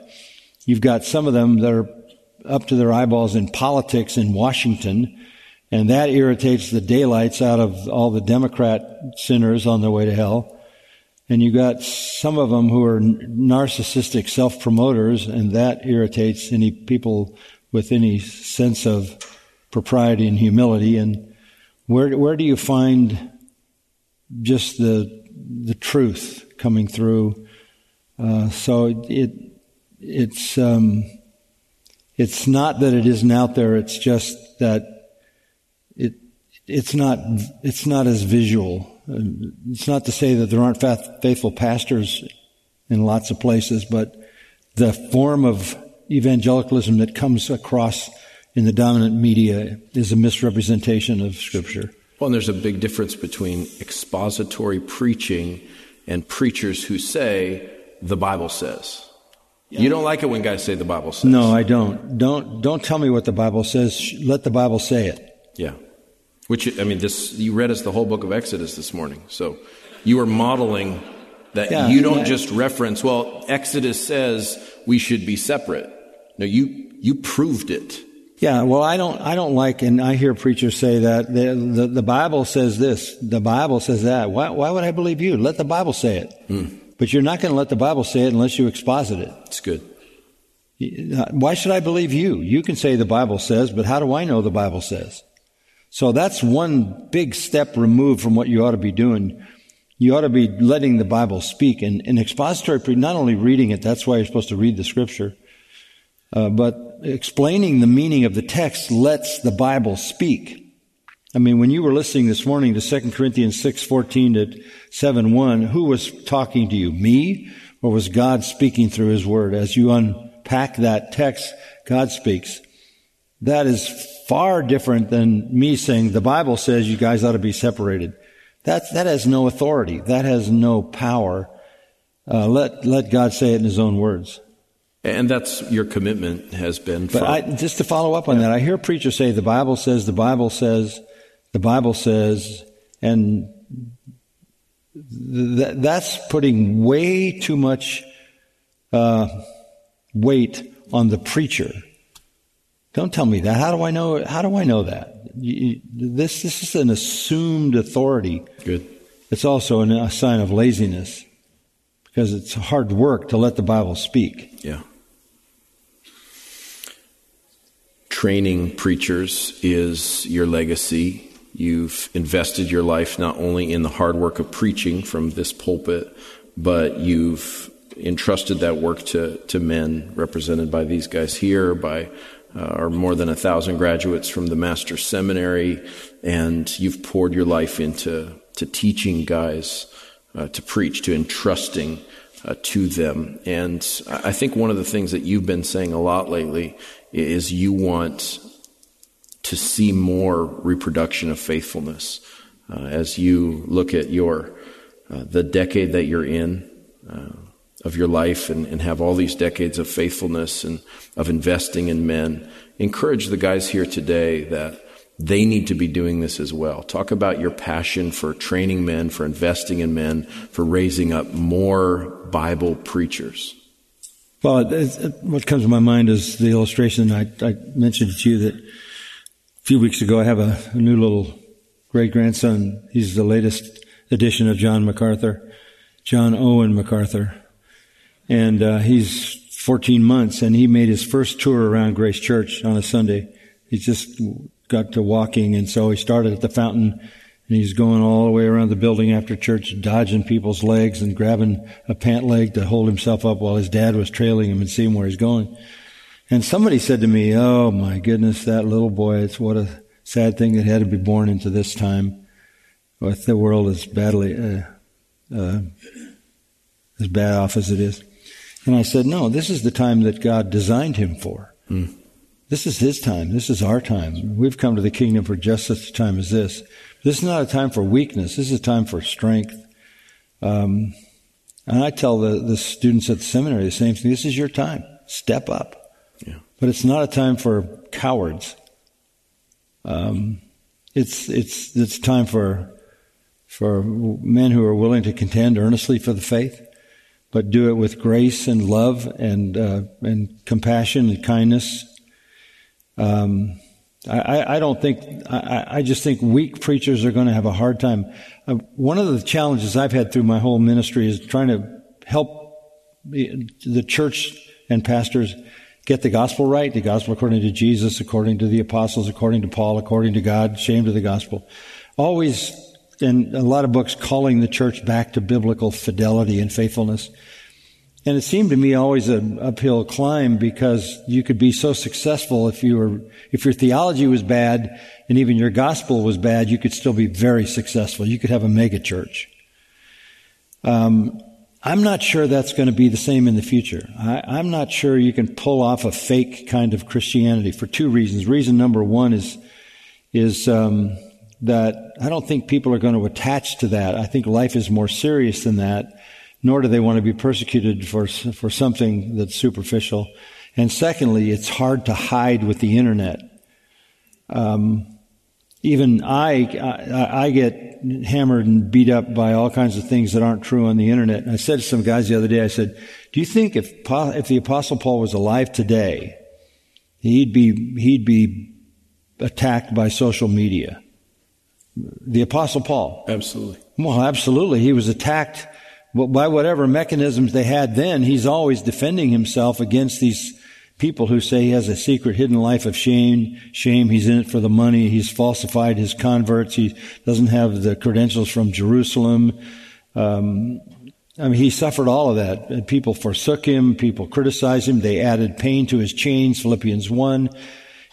you've got some of them that are up to their eyeballs in politics in Washington, and that irritates the daylights out of all the Democrat sinners on their way to hell. And you got some of them who are narcissistic self-promoters, and that irritates any people with any sense of propriety and humility. And where where do you find just the the truth coming through? Uh, so it it's um, it's not that it isn't out there. It's just that it's not it's not as visual. It's not to say that there aren't faithful pastors in lots of places, but the form of evangelicalism that comes across in the dominant media is a misrepresentation of Scripture. Well, and there's a big difference between expository preaching and preachers who say, the Bible says. You don't like it when guys say the Bible says. No, I don't. Don't don't tell me what the Bible says. Let the Bible say it. Yeah. Which I mean, this you read us the whole book of Exodus this morning, so you are modeling that yeah, you don't yeah. just reference. Well, Exodus says we should be separate. No, you you proved it. Yeah, well, I don't, I don't like, and I hear preachers say that the, the, the Bible says this, the Bible says that. Why, why would I believe you? Let the Bible say it. Mm. But you're not going to let the Bible say it unless you exposit it. It's good. Why should I believe you? You can say the Bible says, but how do I know the Bible says? So that's one big step removed from what you ought to be doing. You ought to be letting the Bible speak. And, and expository, not only reading it, that's why you're supposed to read the scripture, uh, but explaining the meaning of the text lets the Bible speak. I mean, when you were listening this morning to 2 Corinthians 6:14 to 7:1, who was talking to you? Me or was God speaking through his word? As you unpack that text, God speaks. That is far different than me saying the Bible says you guys ought to be separated. That that has no authority. That has no power. Uh, let let God say it in His own words. And that's your commitment has been. But I, just to follow up on yeah. that, I hear preachers say the Bible says, the Bible says, the Bible says, and th- that's putting way too much uh, weight on the preacher. Don't tell me that. How do I know? How do I know that? You, this this is an assumed authority. Good. It's also a sign of laziness because it's hard work to let the Bible speak. Yeah. Training preachers is your legacy You've invested your life not only in the hard work of preaching from this pulpit, but you've entrusted that work to, to men represented by these guys here, by uh, our more than a thousand graduates from the Master Seminary, and you've poured your life into to teaching guys uh, to preach, to entrusting uh, to them. And I think one of the things that you've been saying a lot lately is you want to see more reproduction of faithfulness uh, as you look at your uh, the decade that you're in uh, of your life and, and, have all these decades of faithfulness and of investing in men. Encourage the guys here today that they need to be doing this as well. Talk about your passion for training men, for investing in men, for raising up more Bible preachers. Well, what comes to my mind is the illustration I, I mentioned to you that a few weeks ago, I have a, a new little great grandson. He's the latest edition of John MacArthur, John Owen MacArthur. And uh, he's 14 months, and he made his first tour around Grace Church on a Sunday. He just got to walking, and so he started at the fountain, and he's going all the way around the building after church, dodging people's legs and grabbing a pant leg to hold himself up while his dad was trailing him and seeing where he's going. And somebody said to me, Oh my goodness, that little boy, it's what a sad thing that had to be born into this time with the world as badly, uh, uh, as bad off as it is. And I said, no, this is the time that God designed him for. This is his time. This is our time. We've come to the kingdom for just such a time as this. This is not a time for weakness. This is a time for strength. Um, and I tell the, the students at the seminary the same thing. This is your time. Step up. Yeah. But it's not a time for cowards. Um, it's it's it's time for for men who are willing to contend earnestly for the faith, but do it with grace and love and uh, and compassion and kindness. Um, I, I, don't think I, I, just think weak preachers are going to have a hard time. Uh, one of the challenges I've had through my whole ministry is trying to help the, church and pastors get the gospel right, the gospel according to Jesus, according to the apostles, according to Paul, according to God, shame to the gospel. Always, in a lot of books, calling the church back to biblical fidelity and faithfulness. And it seemed to me always an uphill climb because you could be so successful if you were, if your theology was bad and even your gospel was bad, you could still be very successful. You could have a mega church. Um, I'm not sure that's going to be the same in the future. I, am not sure you can pull off a fake kind of Christianity for two reasons. Reason number one is, is, um, that I don't think people are going to attach to that. I think life is more serious than that nor do they want to be persecuted for, for something that's superficial. And secondly, it's hard to hide with the internet. Um, even I, I, I, get hammered and beat up by all kinds of things that aren't true on the internet. And I said to some guys the other day, I said, do you think if, if the apostle Paul was alive today, he'd be, he'd be attacked by social media? The apostle Paul. Absolutely. Well, absolutely. He was attacked by whatever mechanisms they had then, he's always defending himself against these people who say he has a secret hidden life of shame. Shame, he's in it for the money. He's falsified his converts. He doesn't have the credentials from Jerusalem. Um, I mean, he suffered all of that. People forsook him. People criticized him. They added pain to his chains. Philippians 1.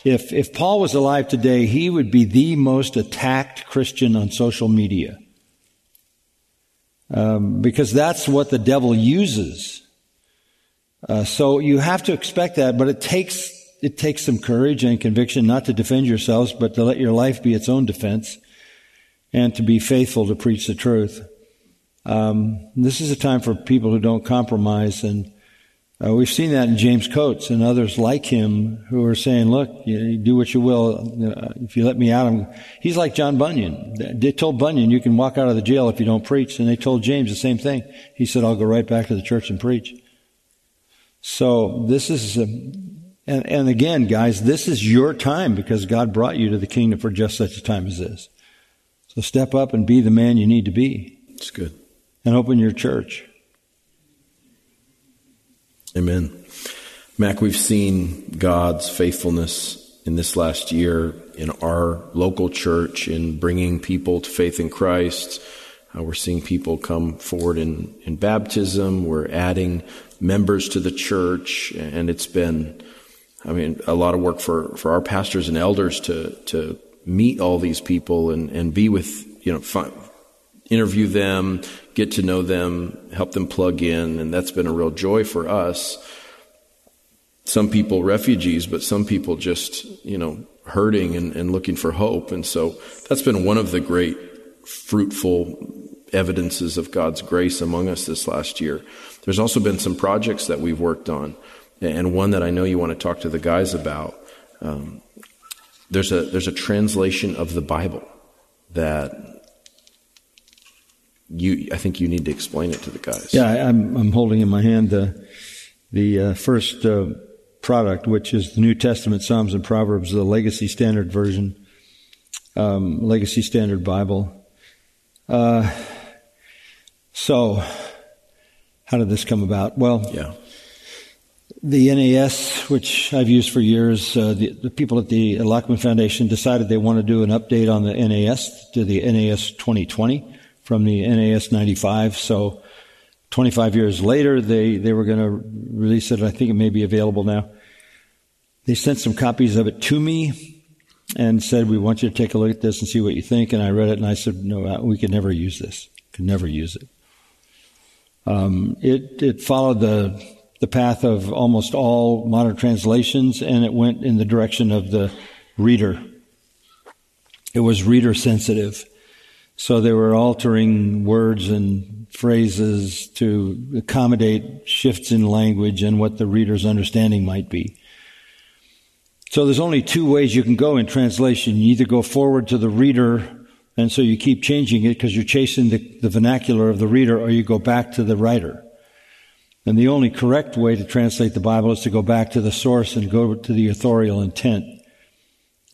If, if Paul was alive today, he would be the most attacked Christian on social media um, because that's what the devil uses. Uh, so you have to expect that, but it takes it takes some courage and conviction not to defend yourselves, but to let your life be its own defense, and to be faithful to preach the truth. Um, this is a time for people who don't compromise and uh, we've seen that in James Coates and others like him who are saying, look, you, do what you will. Uh, if you let me out, I'm, he's like John Bunyan. They told Bunyan, you can walk out of the jail if you don't preach. And they told James the same thing. He said, I'll go right back to the church and preach. So this is, a, and, and again, guys, this is your time because God brought you to the kingdom for just such a time as this. So step up and be the man you need to be. It's good. And open your church. Amen. Mac, we've seen God's faithfulness in this last year in our local church in bringing people to faith in Christ. Uh, we're seeing people come forward in, in baptism. We're adding members to the church, and it's been, I mean, a lot of work for, for our pastors and elders to, to meet all these people and, and be with, you know, find, interview them, get to know them, help them plug in, and that's been a real joy for us. Some people refugees, but some people just, you know, hurting and, and looking for hope. And so that's been one of the great fruitful evidences of God's grace among us this last year. There's also been some projects that we've worked on, and one that I know you want to talk to the guys about. Um, there's a there's a translation of the Bible that you, I think you need to explain it to the guys. Yeah, I'm, I'm holding in my hand the, the uh, first uh, product, which is the New Testament Psalms and Proverbs, the Legacy Standard Version, um, Legacy Standard Bible. Uh, so, how did this come about? Well, yeah. The NAS, which I've used for years, uh, the, the, people at the Lockman Foundation decided they want to do an update on the NAS to the NAS 2020 from the NAS 95. So 25 years later, they, they were going to release it. I think it may be available now. They sent some copies of it to me and said, we want you to take a look at this and see what you think. And I read it and I said, no, uh, we could never use this. Could never use it. Um, it, it followed the the path of almost all modern translations, and it went in the direction of the reader. It was reader sensitive. So they were altering words and phrases to accommodate shifts in language and what the reader's understanding might be. So there's only two ways you can go in translation. You either go forward to the reader, and so you keep changing it because you're chasing the, the vernacular of the reader, or you go back to the writer. And the only correct way to translate the Bible is to go back to the source and go to the authorial intent.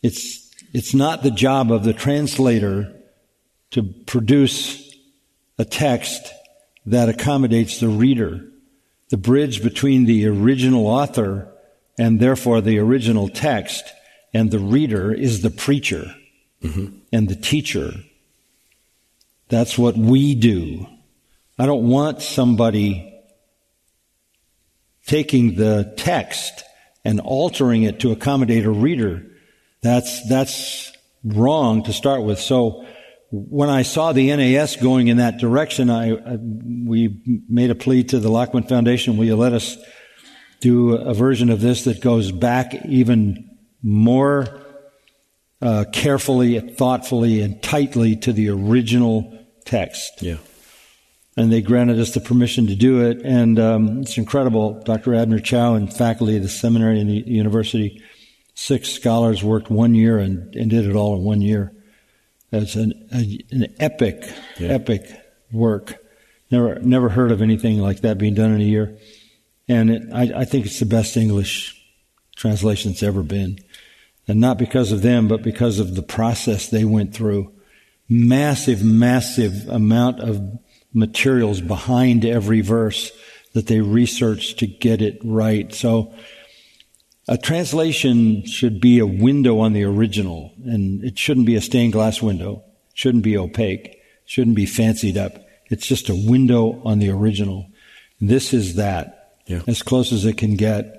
It's, it's not the job of the translator to produce a text that accommodates the reader. The bridge between the original author and therefore the original text and the reader is the preacher mm-hmm. and the teacher. That's what we do. I don't want somebody taking the text and altering it to accommodate a reader. That's, that's wrong to start with. So when I saw the NAS going in that direction, I, I we made a plea to the Lockman Foundation. Will you let us do a version of this that goes back even more uh, carefully, thoughtfully, and tightly to the original text? Yeah and they granted us the permission to do it. And um, it's incredible. Dr. Abner Chou and faculty at the seminary and the university, six scholars worked one year and, and did it all in one year. It's an, a, an epic, yeah. epic work. Never, never heard of anything like that being done in a year. And it, I, I think it's the best English translation that's ever been. And not because of them, but because of the process they went through. Massive, massive amount of materials behind every verse that they researched to get it right. So a translation should be a window on the original, and it shouldn't be a stained glass window. It shouldn't be opaque. Shouldn't be fancied up. It's just a window on the original. This is that. Yeah. As close as it can get.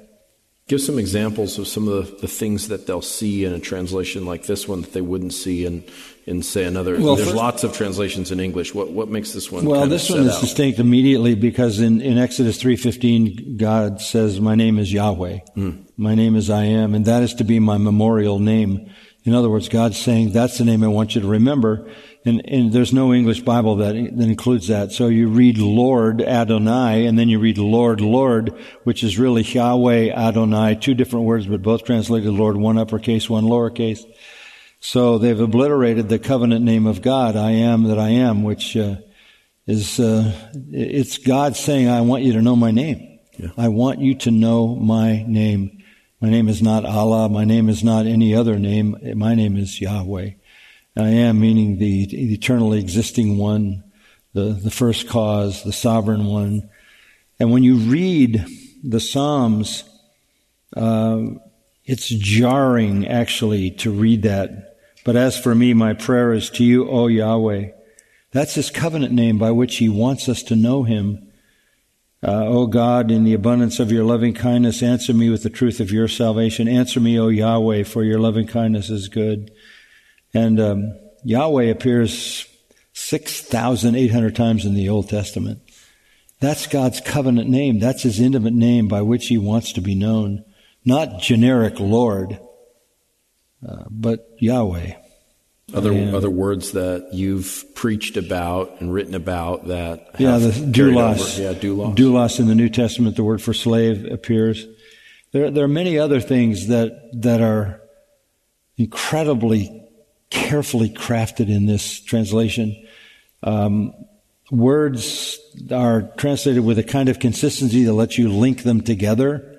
Give some examples of some of the, the things that they'll see in a translation like this one that they wouldn't see in, in say another. Well, there's first, lots of translations in English. What what makes this one? Well, this one is out? distinct immediately because in, in Exodus three fifteen, God says, "My name is Yahweh. Mm. My name is I am, and that is to be my memorial name." In other words, God's saying, "That's the name I want you to remember." And, and there's no English Bible that, that includes that. So you read Lord Adonai, and then you read Lord Lord, which is really Yahweh Adonai, two different words, but both translated Lord, one uppercase, one lowercase. So they've obliterated the covenant name of God, I am that I am, which uh, is, uh, it's God saying, I want you to know my name. Yeah. I want you to know my name. My name is not Allah. My name is not any other name. My name is Yahweh. I am meaning the, eternally existing one, the, the first cause, the sovereign one. And when you read the Psalms, uh, it's jarring actually to read that but as for me, my prayer is to you, O Yahweh. That's his covenant name by which he wants us to know him. Uh, o God, in the abundance of your loving kindness, answer me with the truth of your salvation. Answer me, O Yahweh, for your loving kindness is good. And um, Yahweh appears 6,800 times in the Old Testament. That's God's covenant name. That's his intimate name by which he wants to be known. Not generic Lord. Uh, but Yahweh. Other and, other words that you've preached about and written about that yeah the doulos yeah doulos doulos in the New Testament the word for slave appears. There there are many other things that that are incredibly carefully crafted in this translation. Um, words are translated with a kind of consistency that lets you link them together.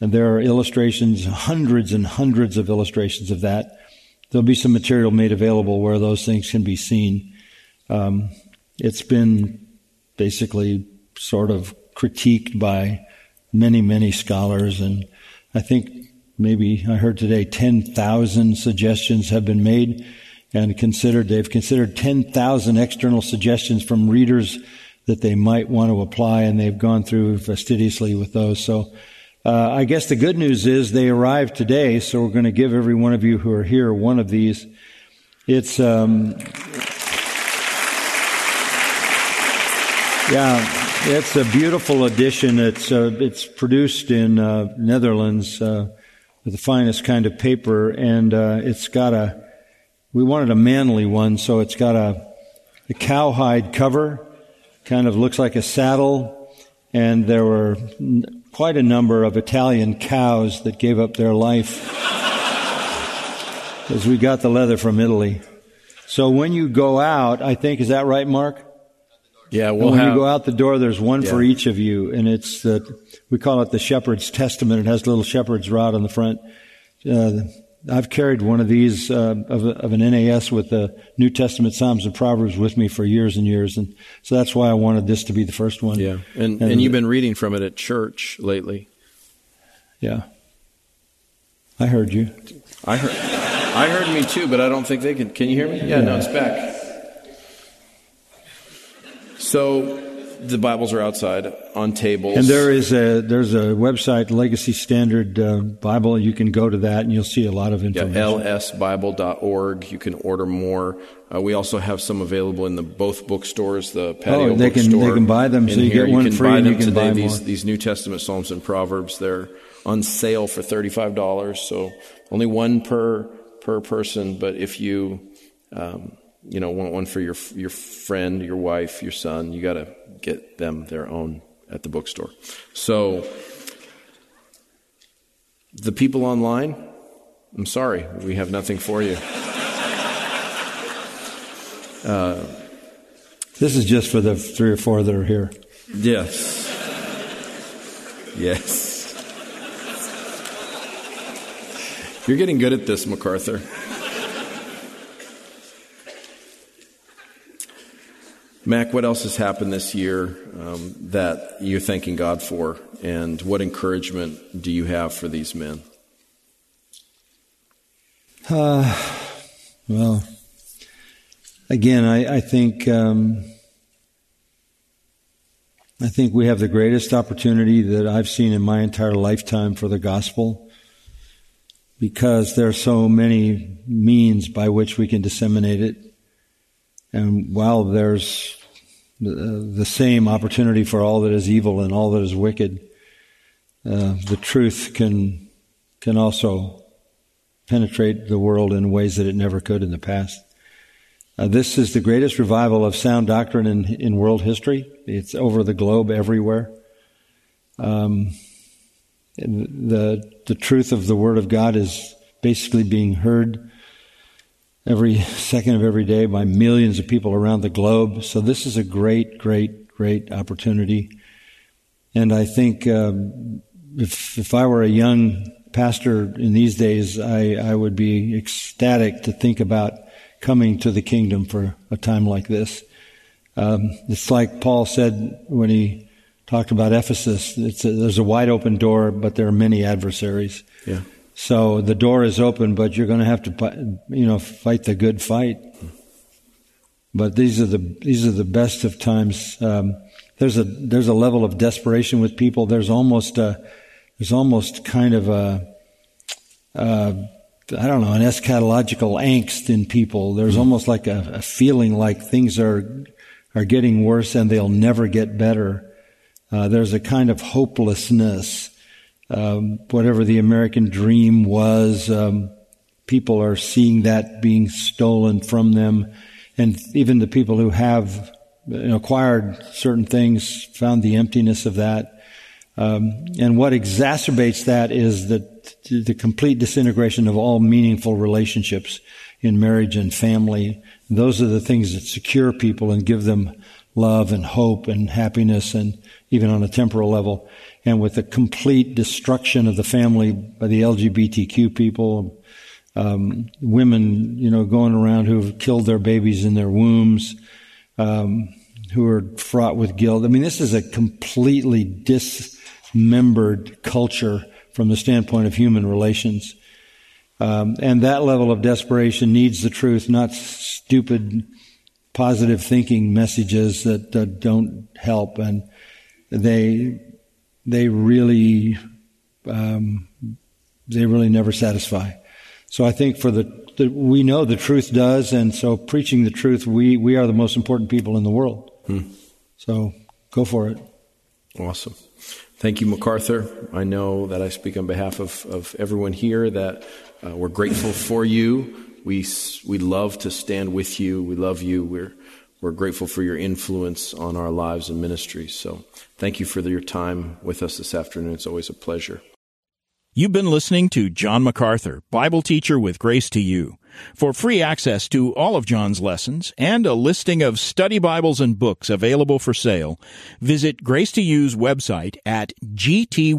And there are illustrations, hundreds and hundreds of illustrations of that. There'll be some material made available where those things can be seen. Um, it's been basically sort of critiqued by many, many scholars, and I think maybe I heard today 10,000 suggestions have been made and considered. They've considered 10,000 external suggestions from readers that they might want to apply, and they've gone through fastidiously with those. So uh, I guess the good news is they arrived today, so we're going to give every one of you who are here one of these. It's, um, yeah, It's a beautiful edition. It's uh, it's produced in uh, Netherlands uh, the finest kind of paper, and uh, it's got a. We wanted a manly one, so it's got a, a cowhide cover, kind of looks like a saddle, and there were quite a number of Italian cows that gave up their life because we got the leather from Italy. So when you go out, I think is that right, Mark? Yeah, we'll when have. you go out the door, there's one for each of you, and it's the we call it the Shepherd's Testament. It has a little shepherd's rod on the front. Uh, I've carried one of these uh, of, a, of an NAS with the New Testament Psalms and Proverbs with me for years and years, and so that's why I wanted this to be the first one. yeah, and, and you've been reading from it at church lately. yeah. I heard you. I heard, I heard me too, but I don't think they can. Can you hear me? Yeah, no, it's back. So the Bibles are outside on tables. And there is a there's a website, Legacy Standard uh, Bible. You can go to that, and you'll see a lot of information. Yeah, lsbible.org. You can order more. Uh, we also have some available in the both bookstores, the patio Oh, they can- bookstore. they can buy them, so you here. get one can free buy and them you can today. buy these more. these New Testament Psalms and Proverbs. They're on sale for thirty five dollars. So only one per per person. But if you um, you know want one for your your friend, your wife, your son, you got to get them their own at the bookstore. So the people online, I'm sorry, we have nothing for you. Uh, this is just for the three or four that are here. Yes. Yes. You're getting good at this, MacArthur. Mac, what else has happened this year um, that you're thanking God for? And what encouragement do you have for these men? Well, again, I, I think um, I think we have the greatest opportunity that I've seen in my entire lifetime for the gospel, because there are so many means by which we can disseminate it, and while there's the, the same opportunity for all that is evil and all that is wicked, uh, the truth can can also penetrate the world in ways that it never could in the past. Uh, this is the greatest revival of sound doctrine in, in world history. It's over the globe everywhere. Um, the the truth of the Word of God is basically being heard every second of every day by millions of people around the globe. So this is a great, great, great opportunity. And I think um, if if I were a young pastor in these days, I, I would be ecstatic to think about coming to the kingdom for a time like this. Um, it's like Paul said when he talked about Ephesus. A, there's a wide open door, but there are many adversaries. Yeah. So the door is open, but you're going to have to, you know, fight the good fight. But these are the these are the best of times. Um, there's a there's a level of desperation with people. There's almost a there's almost kind of a uh, don't know an eschatological angst in people. There's almost like a, a feeling like things are are getting worse and they'll never get better. Uh, there's a kind of hopelessness. Um, whatever the American dream was, um, people are seeing that being stolen from them, and even the people who have acquired certain things found the emptiness of that. Um, and what exacerbates that is the the complete disintegration of all meaningful relationships in marriage and family. Those are the things that secure people and give them love and hope and happiness and even on a temporal level. And with the complete destruction of the family by the LGBTQ people, um, women, you know, going around who have killed their babies in their wombs, um, who are fraught with guilt. I mean, this is a completely dismembered culture from the standpoint of human relations. Um, and that level of desperation needs the truth, not stupid positive thinking messages that, that don't help. And they, they really, um, they really never satisfy. So I think for the, the, we know the truth does, and so preaching the truth, we, we are the most important people in the world. So go for it. Awesome. Thank you, MacArthur. I know that I speak on behalf of, of everyone here that uh, we're grateful for you. We, we love to stand with you. We love you. We're, we're grateful for your influence on our lives and ministries. So thank you for your time with us this afternoon. It's always a pleasure. You've been listening to John MacArthur, Bible teacher with Grace to You. For free access to all of John's lessons and a listing of study Bibles and books available for sale, visit Grace to You's website at gty.org.